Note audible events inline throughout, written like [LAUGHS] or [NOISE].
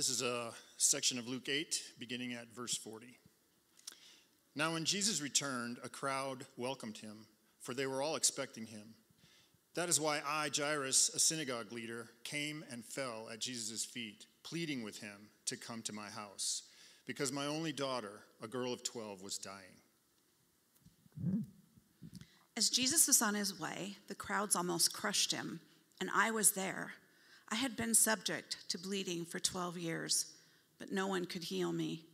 This is a section of Luke 8, beginning at verse 40. Now, when Jesus returned, a crowd welcomed him, for they were all expecting him. That is why I, Jairus, a synagogue leader, came and fell at Jesus' feet, pleading with him to come to my house, because my only daughter, a girl of 12, was dying. As Jesus was on his way, the crowds almost crushed him, and I was there. I had been subject to bleeding for 12 years, but no one could heal me.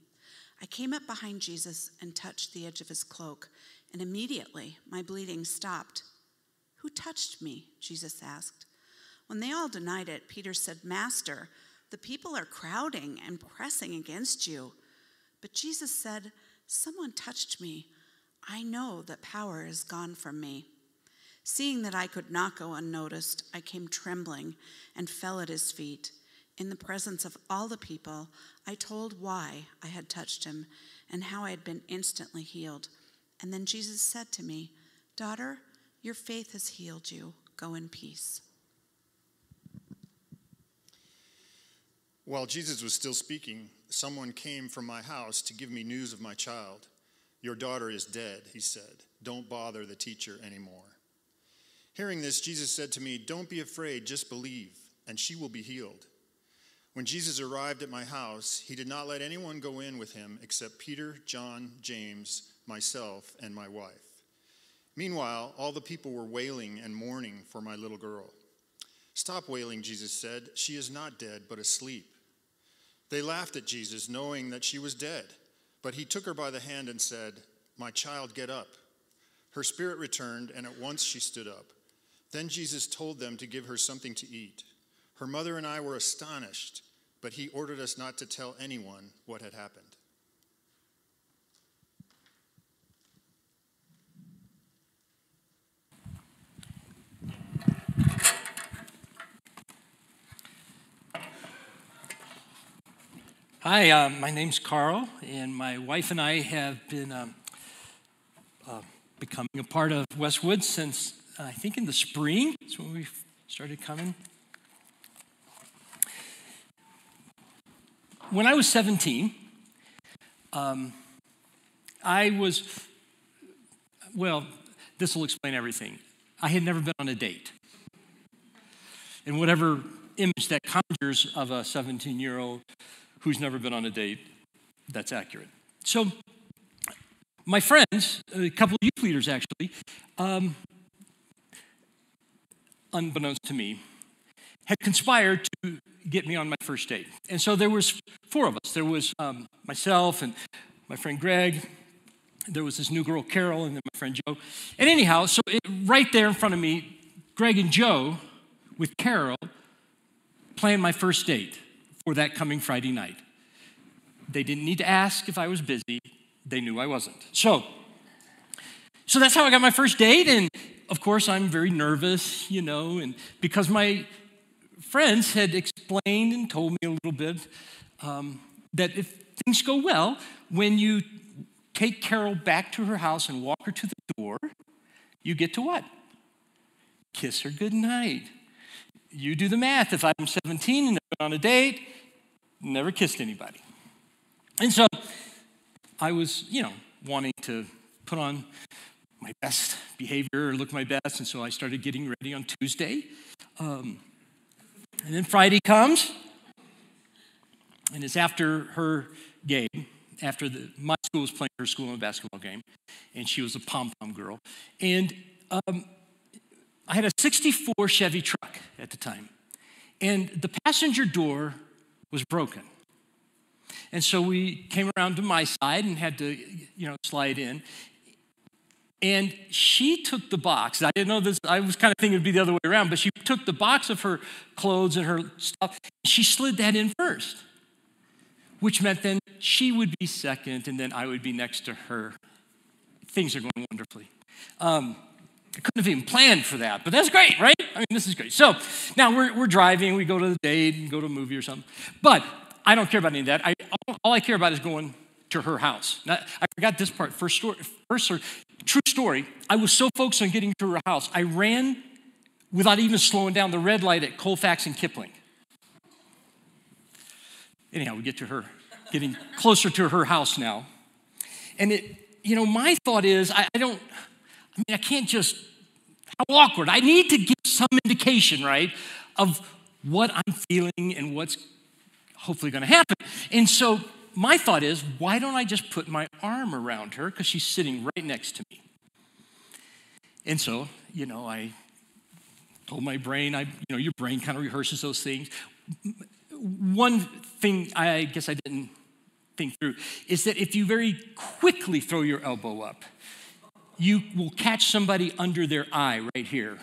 I came up behind Jesus and touched the edge of his cloak, and immediately my bleeding stopped. Who touched me? Jesus asked. When they all denied it, Peter said, Master, the people are crowding and pressing against you. But Jesus said, Someone touched me. I know that power is gone from me. Seeing that I could not go unnoticed, I came trembling and fell at his feet. In the presence of all the people, I told why I had touched him and how I had been instantly healed. And then Jesus said to me, Daughter, your faith has healed you. Go in peace. While Jesus was still speaking, someone came from my house to give me news of my child. Your daughter is dead, he said. Don't bother the teacher anymore. Hearing this, Jesus said to me, Don't be afraid, just believe, and she will be healed. When Jesus arrived at my house, he did not let anyone go in with him except Peter, John, James, myself, and my wife. Meanwhile, all the people were wailing and mourning for my little girl. Stop wailing, Jesus said. She is not dead, but asleep. They laughed at Jesus, knowing that she was dead. But he took her by the hand and said, My child, get up. Her spirit returned, and at once she stood up. Then Jesus told them to give her something to eat. Her mother and I were astonished, but he ordered us not to tell anyone what had happened. Hi, uh, my name's Carl, and my wife and I have been um, uh, becoming a part of Westwood since I think in the spring. That's when we started coming. When I was 17, um, I was, well, this will explain everything. I had never been on a date. And whatever image that conjures of a 17 year old who's never been on a date, that's accurate. So, my friends, a couple of youth leaders actually, um, unbeknownst to me, had conspired to get me on my first date. And so there was four of us. There was um, myself and my friend Greg. There was this new girl, Carol, and then my friend Joe. And anyhow, so it, right there in front of me, Greg and Joe with Carol planned my first date for that coming Friday night. They didn't need to ask if I was busy. They knew I wasn't. So, so that's how I got my first date. And of course, I'm very nervous, you know, and because my friends had explained and told me a little bit um, that if things go well, when you take Carol back to her house and walk her to the door, you get to what? Kiss her goodnight. You do the math. If I'm 17 and on a date, never kissed anybody. And so I was, you know, wanting to put on my best behavior or look my best. And so I started getting ready on Tuesday. Um, and then Friday comes, and it's after her game, after the, my school was playing her school in a basketball game, and she was a pom pom girl. And um, I had a 64 Chevy truck at the time, and the passenger door was broken. And so we came around to my side and had to, you know, slide in. And she took the box. I didn't know this, I was kind of thinking it'd be the other way around, but she took the box of her clothes and her stuff, she slid that in first, which meant then she would be second and then I would be next to her. Things are going wonderfully. Um, I couldn't have even planned for that, but that's great, right? I mean, this is great. So now we're, we're driving, we go to the date and go to a movie or something. But I don't care about any of that. I, all, all I care about is going to her house. Now, I forgot this part. First story, first story, true story. I was so focused on getting to her house, I ran without even slowing down the red light at Colfax and Kipling. Anyhow, we get to her, getting closer to her house now. And it, you know, my thought is, I, I don't, I mean, I can't just, how awkward. I need to give some indication, right, of what I'm feeling and what's hopefully going to happen. And so my thought is, why don't I just put my arm around her because she's sitting right next to me? And so, you know, I told my brain, I, you know, your brain kind of rehearses those things. One thing I guess I didn't think through is that if you very quickly throw your elbow up, you will catch somebody under their eye right here.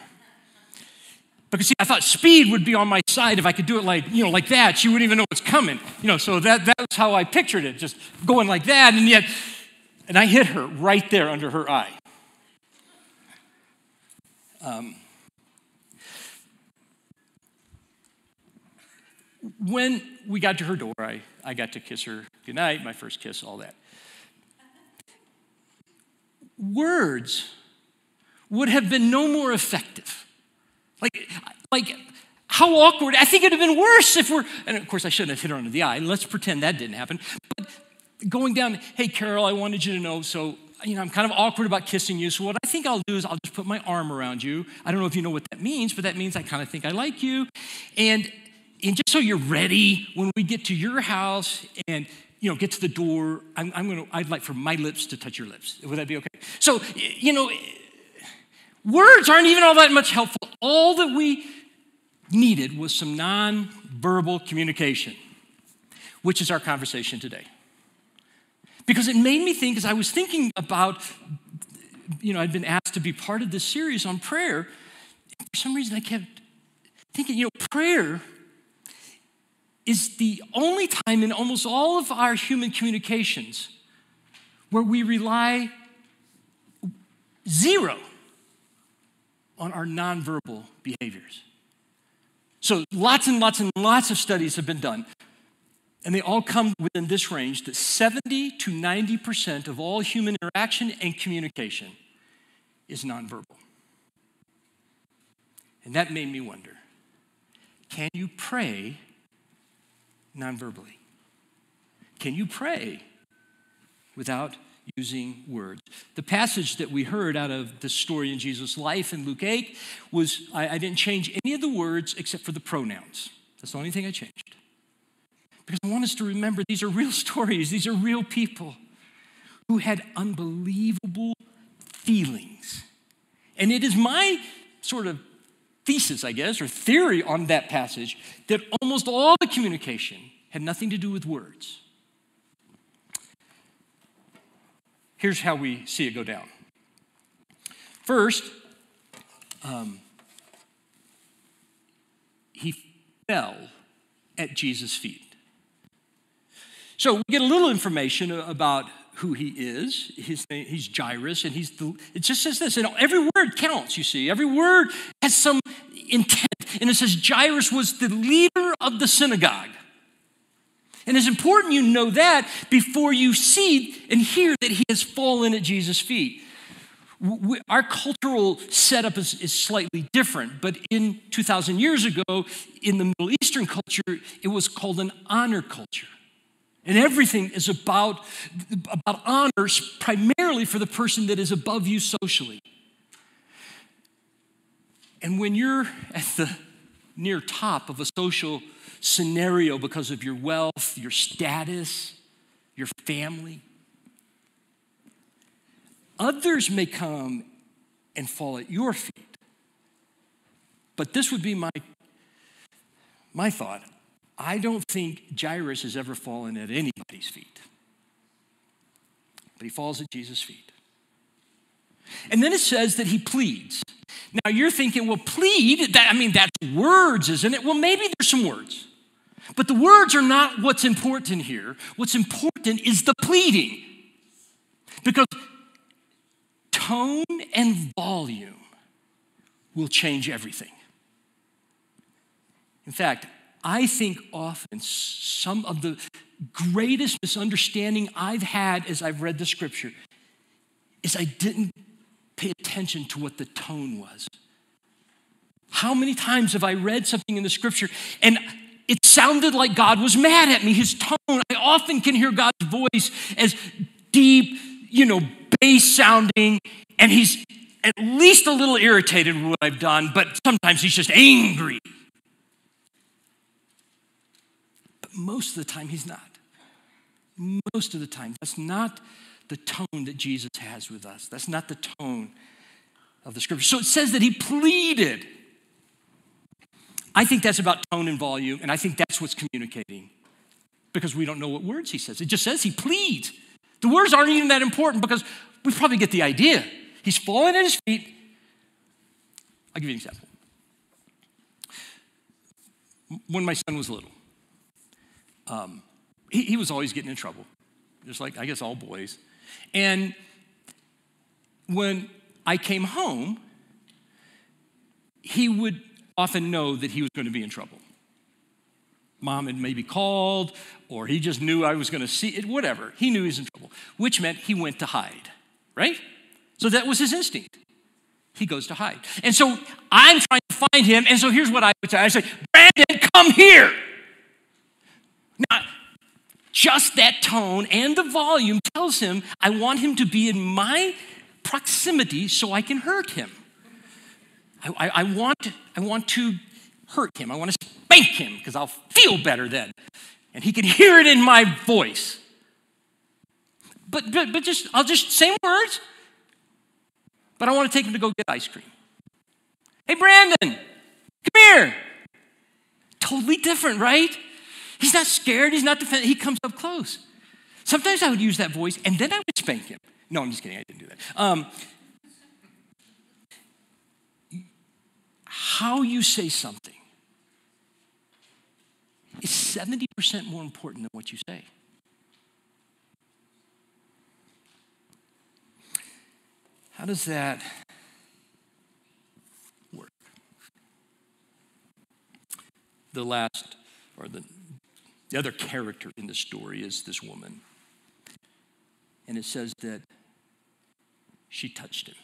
Because see, I thought speed would be on my side if I could do it like, you know, like that. She wouldn't even know what's coming. You know, so that, that was how I pictured it, just going like that. And yet, and I hit her right there under her eye. Um, when we got to her door, I, I got to kiss her goodnight, my first kiss, all that words would have been no more effective. Like, like how awkward. I think it would have been worse if we're, and of course I shouldn't have hit her under the eye. Let's pretend that didn't happen. But going down, hey, Carol, I wanted you to know, so, you know, I'm kind of awkward about kissing you. So what I think I'll do is I'll just put my arm around you. I don't know if you know what that means, but that means I kind of think I like you. And, and just so you're ready when we get to your house and you know, get to the door. I'm, I'm to, I'd like for my lips to touch your lips. Would that be okay? So, you know, words aren't even all that much helpful. All that we needed was some non-verbal communication, which is our conversation today. Because it made me think, as I was thinking about, you know, I'd been asked to be part of this series on prayer. For some reason, I kept thinking, you know, prayer is the only time in almost all of our human communications where we rely zero on our nonverbal behaviors. So, lots and lots and lots of studies have been done, and they all come within this range that 70 to 90% of all human interaction and communication is nonverbal. And that made me wonder can you pray non-verbally? Can you pray without using words? The passage that we heard out of the story in Jesus' life in Luke 8 was I, I didn't change any of the words except for the pronouns. That's the only thing I changed. Because I want us to remember these are real [LAUGHS] stories, these are real people who had unbelievable feelings. And it is my sort of thesis, I guess, or theory on that passage that almost all the communication had nothing to do with words. Here's how we see it go down. First, um, he fell at Jesus' feet. So we get a little information about who he is. His name, he's Jairus, and he's the, it just says this. And every word counts, you see. Every word has some intent. And it says Jairus was the leader of the synagogue. And it's important you know that before you see and hear that he has fallen at Jesus' feet. We, our cultural setup is, is, slightly different, but in 2,000 years ago, in the Middle Eastern culture, it was called an honor culture. And everything is about, about honors primarily for the person that is above you socially. And when you're at the near top of a social scenario because of your wealth, your status, your family, others may come and fall at your feet. But this would be my, my thought. I don't think Jairus has ever fallen at anybody's feet. But he falls at Jesus' feet. And then it says that he pleads. Now you're thinking, well, plead, that, I mean, that's words, isn't it? Well, maybe there's some words. But the words are not what's important here. What's important is the pleading. Because tone and volume will change everything. In fact, I think often some of the greatest misunderstanding I've had as I've read the scripture is I didn't pay attention to what the tone was. How many times have I read something in the scripture and it sounded like God was mad at me? His tone, I often can hear God's voice as deep, you know, bass sounding, and he's at least a little irritated with what I've done, but sometimes he's just angry. But most of the time, he's not. Most of the time, that's not the tone that Jesus has with us. That's not the tone of the scripture. So it says that he pleaded. I think that's about tone and volume, and I think that's what's communicating because we don't know what words he says. It just says he pleads. The words aren't even that important because we probably get the idea. He's falling at his feet. I'll give you an example. When my son was little, um, he, he was always getting in trouble, just like I guess all boys. And when I came home, he would often know that he was going to be in trouble. Mom had maybe called, or he just knew I was going to see it, whatever. He knew he was in trouble, which meant he went to hide, right? So that was his instinct. He goes to hide. And so I'm trying to find him, and so here's what I would say I say, Brandon, come here. Now, just that tone and the volume tells him I want him to be in my proximity so I can hurt him. I, I, I want, I want to hurt him. I want to spank him because I'll feel better then. And he can hear it in my voice. But, but, but just, I'll just, same words, but I want to take him to go get ice cream. Hey, Brandon, come here. Totally different, right? He's not scared, he's not defending, he comes up close. Sometimes I would use that voice and then I would spank him. No, I'm just kidding, I didn't do that. Um, how you say something is 70% more important than what you say. How does that work? The last, or the, the other character in the story is this woman. And it says that she touched him.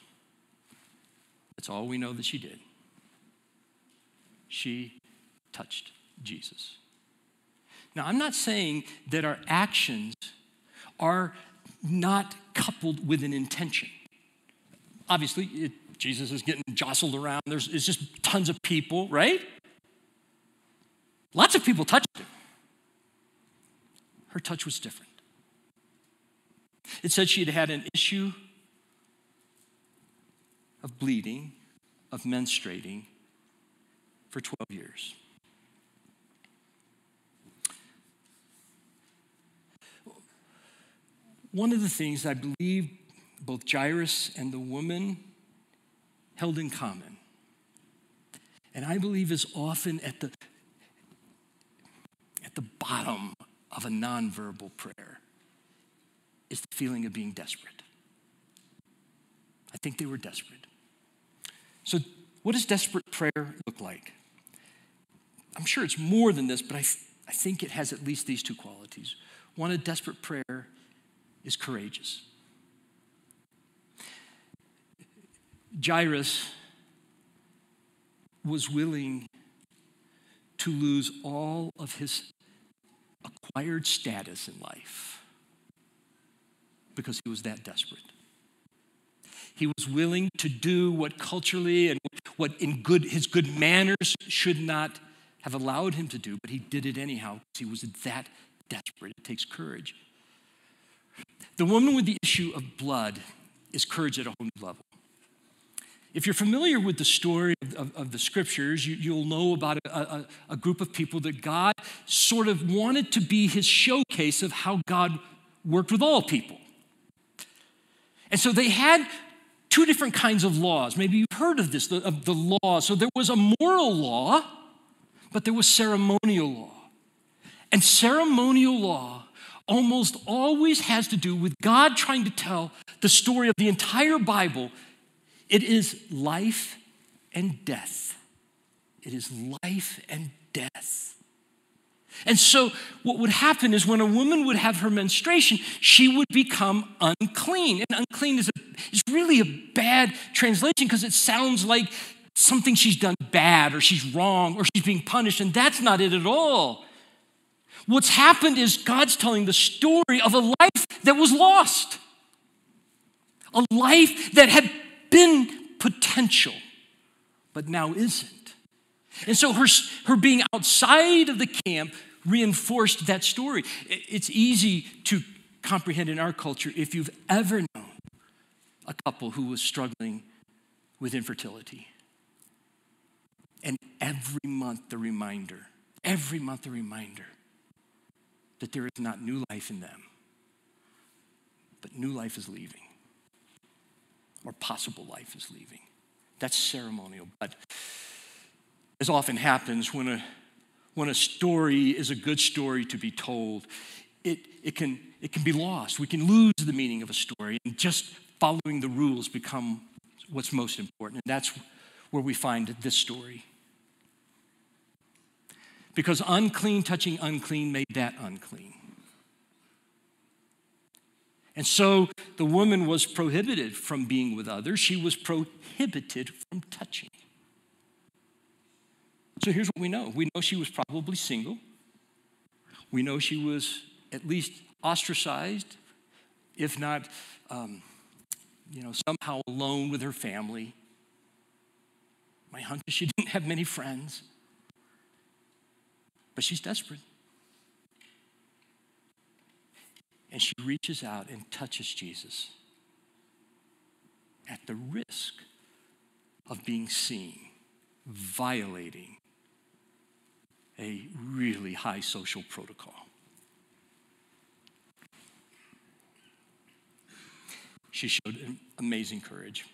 That's all we know that she did. She touched Jesus. Now, I'm not saying that our actions are not coupled with an intention. Obviously, it, Jesus is getting jostled around. There's it's just tons of people, right? Lots of people touched him. Her touch was different. It said she had had an issue of bleeding, of menstruating for 12 years. One of the things I believe both Jairus and the woman held in common, and I believe is often at the, at the bottom of a nonverbal prayer, is the feeling of being desperate. I think they were desperate. So, what does desperate prayer look like? I'm sure it's more than this, but I, I think it has at least these two qualities. One, a desperate prayer is courageous. Jairus was willing to lose all of his status in life because he was that desperate. He was willing to do what culturally and what in good his good manners should not have allowed him to do, but he did it anyhow because he was that desperate. It takes courage. The woman with the issue of blood is courage at a whole new level. If you're familiar with the story of, of, of the scriptures, you, will know about a, a, a group of people that God sort of wanted to be his showcase of how God worked with all people. And so they had two different kinds of laws. Maybe you've heard of this, the, of the law. So there was a moral law, but there was ceremonial law. And ceremonial law almost always has to do with God trying to tell the story of the entire Bible. It is life and death. It is life and death. And so, what would happen is when a woman would have her menstruation, she would become unclean. And unclean is, a, is really a bad translation because it sounds like something she's done bad or she's wrong or she's being punished, and that's not it at all. What's happened is God's telling the story of a life that was lost, a life that had been potential, but now isn't. And so her, her being outside of the camp reinforced that story. It's easy to comprehend in our culture if you've ever known a couple who was struggling with infertility. And every month, the reminder, every month, the reminder that there is not new life in them, but new life is leaving, or possible life is leaving. That's ceremonial. But as often happens when a when a story is a good story to be told, it, it, can, it can be lost. We can lose the meaning of a story, and just following the rules become what's most important. And that's where we find this story. Because unclean touching unclean made that unclean. And so the woman was prohibited from being with others, she was prohibited from touching. So here's what we know we know she was probably single, we know she was at least ostracized, if not, um, you know, somehow alone with her family. My hunch is she [LAUGHS] didn't have many friends, but she's desperate. And she reaches out and touches Jesus at the risk of being seen, violating a really high social protocol. She showed amazing courage.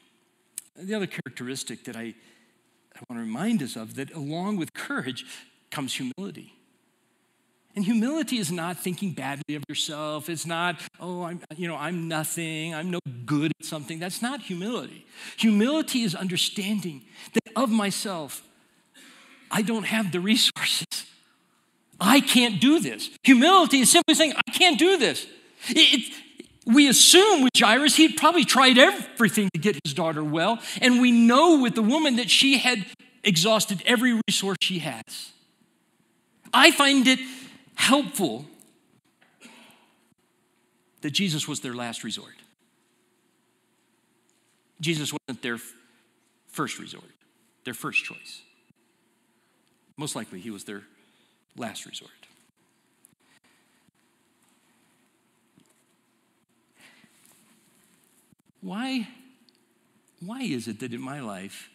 The other characteristic that I, I want to remind us of that along with courage comes humility. And humility is not thinking badly of yourself. It's not, oh, I'm, you know, I'm nothing. I'm no good at something. That's not humility. Humility is understanding that of myself, I don't have the resources. I can't do this. Humility is simply saying, I can't do this. It, it, we assume with Jairus, he'd probably tried everything to get his daughter well. And we know with the woman that she had exhausted every resource she has. I find it helpful that Jesus was their last resort. Jesus wasn't their first resort, their first choice. Most likely, he was their last resort. Why, why is it that in my life,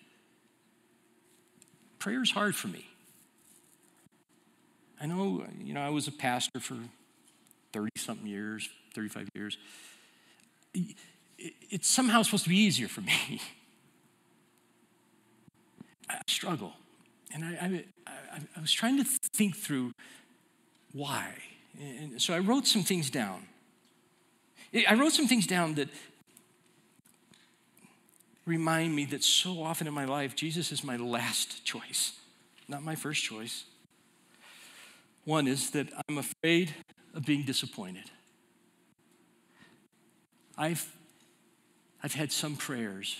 prayer is hard for me? I know, you know, I was a pastor for 30 something years, 35 years. It's somehow supposed to be easier for me. [LAUGHS] I struggle. And I, I, I, was trying to think through why. And so I wrote some things down. I wrote some things down that remind me that so often in my life, Jesus is my last choice, not my first choice. One is that I'm afraid of being disappointed. I've, I've had some prayers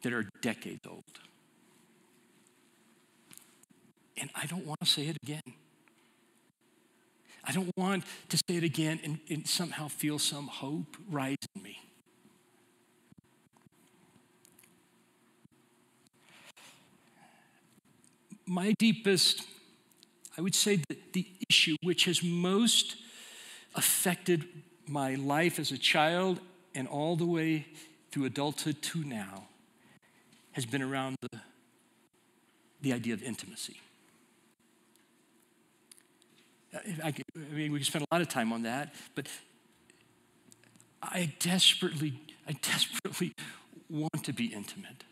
that are decades old. And I don't want to say it again. I don't want to say it again and, and somehow feel some hope rise in me. My deepest, I would say, that the issue which has most affected my life as a child and all the way through adulthood to now has been around the, the idea of intimacy. I, I mean, we can spend a lot of time on that, but I desperately I desperately want to be intimate.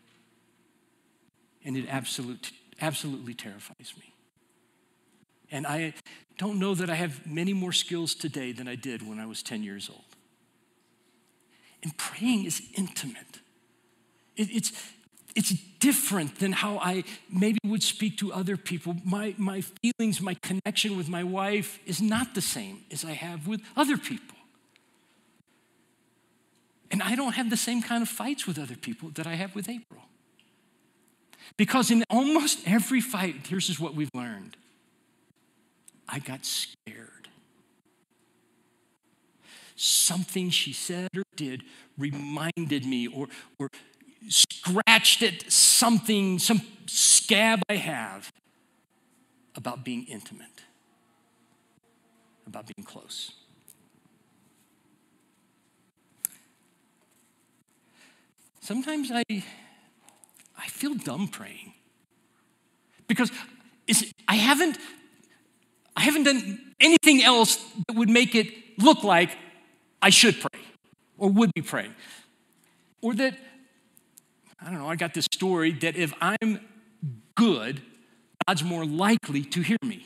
And it absolute, absolutely terrifies me. And I don't know that I have many more skills today than I did when I was 10 years old. And praying is intimate. It, it's, it's different than how I maybe would speak to other people. My, my feelings, my connection with my wife is not the same as I have with other people. And I don't have the same kind of fights with other people that I have with April. Because in almost every fight, here's just what we've learned I got scared. Something she said or did reminded me or, or scratched at something, some scab I have about being intimate, about being close. Sometimes I, I feel dumb praying because I haven't, I haven't done anything else that would make it look like I should pray or would be praying. Or that, I don't know, I got this story that if I'm good, God's more likely to hear me.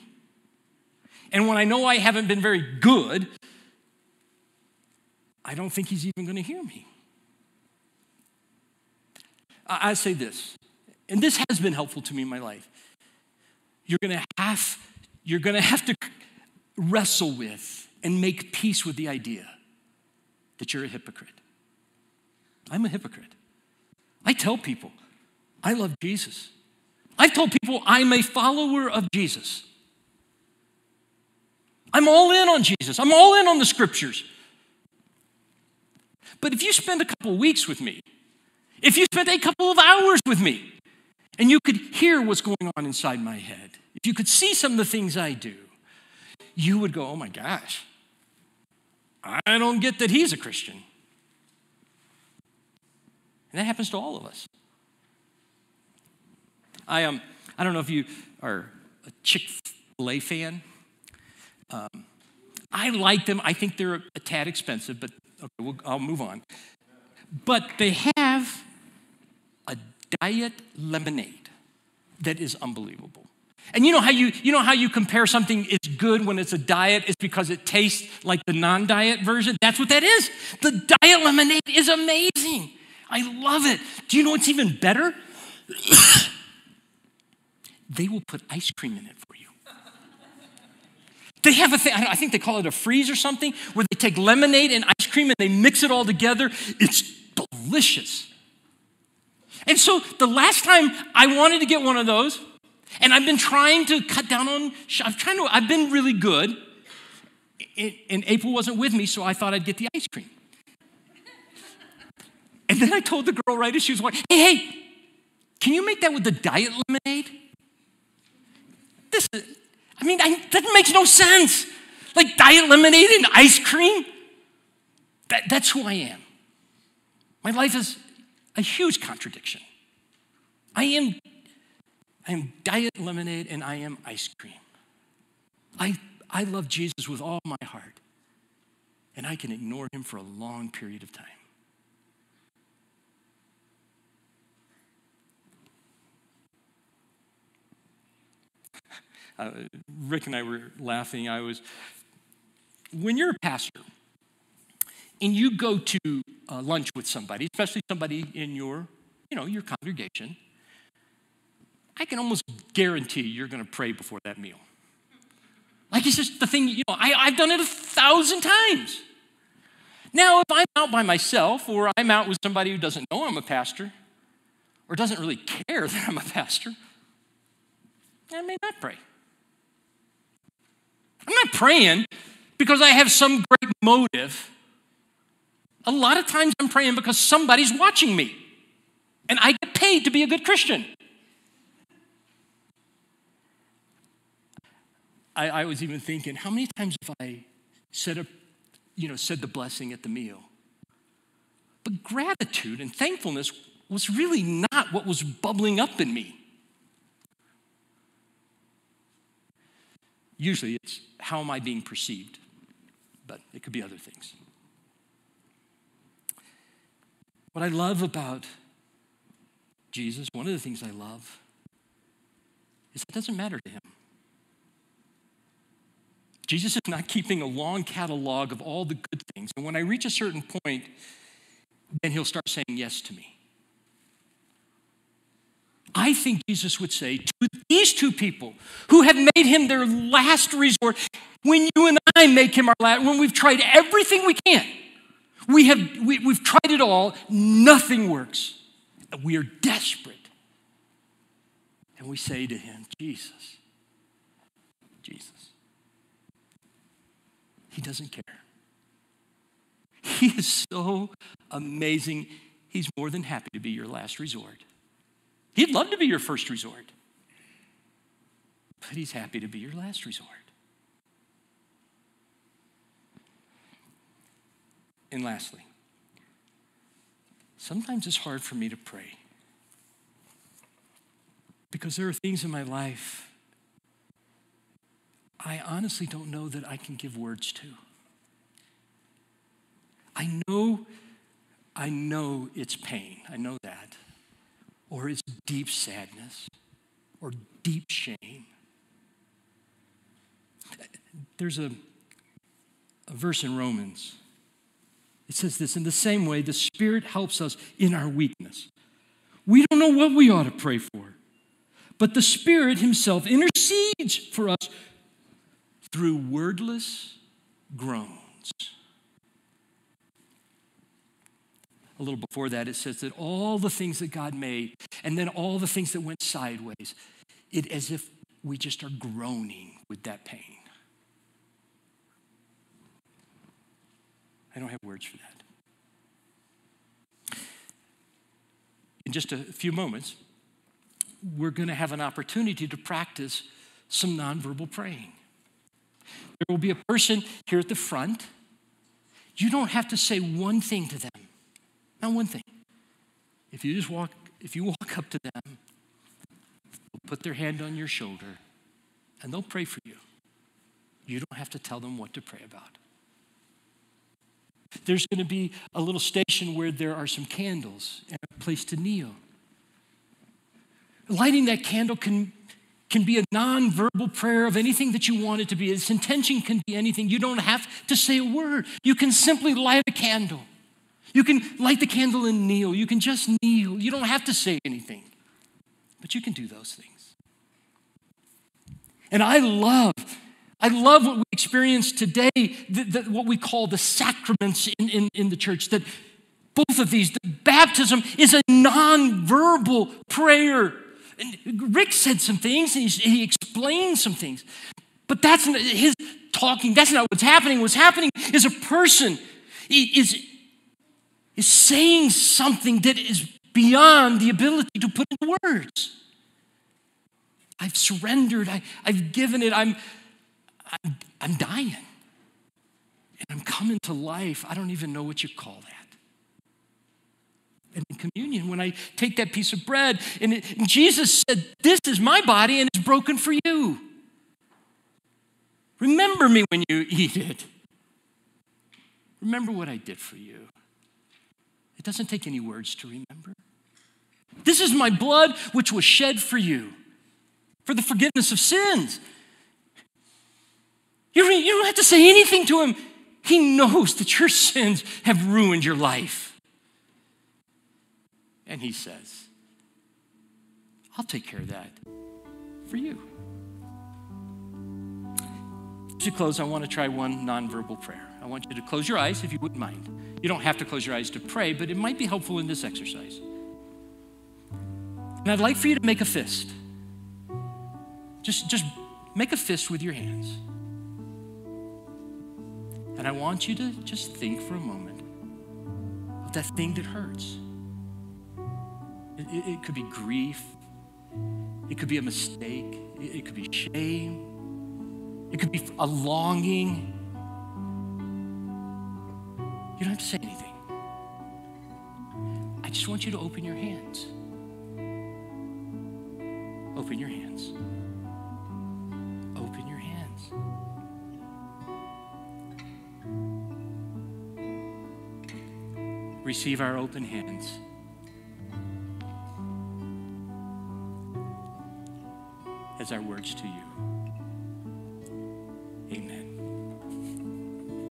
And when I know I haven't been very good, I don't think He's even going to hear me. I, say this, and this has been helpful to me in my life. You're gonna have, you're gonna have to wrestle with and make peace with the idea that you're a hypocrite. I'm a hypocrite. I tell people I love Jesus. I've told people I'm a follower of Jesus. I'm all in on Jesus. I'm all in on the scriptures. But if you spend a couple weeks with me if you spent a couple of hours with me and you could hear what's going on inside my head, if you could see some of the things I do, you would go, oh my gosh, I don't get that he's a Christian. And that happens to all of us. I, um, I don't know if you are a Chick fil A fan. Um, I like them. I think they're a tad expensive, but okay, we'll, I'll move on. But they have a diet lemonade that is unbelievable. And you know how you you know how you compare something is good when it's a diet is because it tastes like the non-diet version. That's what that is. The diet lemonade is amazing. I love it. Do you know what's even better? [COUGHS] they will put ice cream in it for you. They have a thing, I think they call it a freeze or something, where they take lemonade and ice cream and they mix it all together. It's delicious. And so the last time I wanted to get one of those, and I've been trying to cut down on, I'm trying to, I've been really good. And April wasn't with me, so I thought I'd get the ice cream. And then I told the girl right as she was walking, hey, hey, can you make that with the diet lemonade? This, I mean, I, that makes no sense. Like diet lemonade and ice cream? That, that's who I am. My life is a huge contradiction. I am, I am diet lemonade and I am ice cream. I, I love Jesus with all my heart, and I can ignore him for a long period of time. Uh, Rick and I were laughing. I was, when you're a pastor and you go to uh, lunch with somebody, especially somebody in your, you know, your congregation, I can almost guarantee you're going to pray before that meal. Like it's just the thing, you know, I, I've done it a thousand times. Now, if I'm out by myself or I'm out with somebody who doesn't know I'm a pastor or doesn't really care [LAUGHS] that I'm a pastor, I may not pray. I'm not praying because I have some great motive a lot of times I'm praying because somebody's watching me and I get paid to be a good Christian. I, I was even thinking, how many times have I said, a, you know, said the blessing at the meal? But gratitude and thankfulness was really not what was bubbling up in me. Usually it's how am I being perceived, but it could be other things. What I love about Jesus, one of the things I love, is it doesn't matter to him. Jesus is not keeping a long catalog of all the good things. And when I reach a certain point, then he'll start saying yes to me. I think Jesus would say to these two people who have made him their last resort, when you and I make him our last, when we've tried everything we can, we have, we, we've tried it all, nothing works. We are desperate. And we say to him, Jesus, Jesus. He doesn't care. He is so amazing. He's more than happy to be your last resort. He'd love to be your first resort, but he's happy to be your last resort. And lastly, sometimes it's hard for me to pray because there are things in my life I honestly don't know that I can give words to. I know, I know it's pain. I know that or it's deep sadness or deep shame. There's a, a verse in Romans. It says this in the same way, the Spirit helps us in our weakness. We don't know what we ought to pray for, but the Spirit Himself intercedes for us through wordless groans. a little before that, it says that all the things that God made, and then all the things that went sideways, it as if we just are groaning with that pain. I don't have words for that. In just a few moments, we're going to have an opportunity to practice some nonverbal praying. There will be a person here at the front. You don't have to say one thing to them, not one thing if you just walk, if you walk up to them, they'll put their hand on your shoulder and they'll pray for you. You don't have to tell them what to pray about. There's going to be a little station where there are some candles and a place to kneel. Lighting that candle can, can be a non-verbal prayer of anything that you want it to be. Its intention can be anything. You don't have to say a word. You can simply light a candle. You can light the candle and kneel. You can just kneel. You don't have to say anything, but you can do those things. And I love, I love what we experience today, the, the, what we call the sacraments in, in, in the church, that both of these, the baptism is a non-verbal prayer. And Rick said some things, and he, he explained some things. But that's not, his talking, that's not what's happening. What's happening is a person is is saying something that is beyond the ability to put into words. I've surrendered, I, have given it, I'm, I'm, I'm dying. And I'm coming to life. I don't even know what you call that. And in communion, when I take that piece of bread, and, it, and Jesus said, This is my body and it's broken for you. Remember me when you eat it. Remember what I did for you. It doesn't take any words to remember. This is my blood which was shed for you, for the forgiveness of sins. You don't have to say anything to him. He knows that your sins have ruined your life. And he says, I'll take care of that for you. To close, I want to try one nonverbal prayer. I want you to close your eyes if you wouldn't mind. You don't have to close your eyes to pray, but it might be helpful in this exercise. And I'd like for you to make a fist. Just, just make a fist with your hands. And I want you to just think for a moment of that thing that hurts. It, it, could be grief, it could be a mistake, it, it could be shame, it could be a longing you don't have to say anything. I just want you to open your hands. Open your hands. Open your hands. receive our open hands. As our words to you.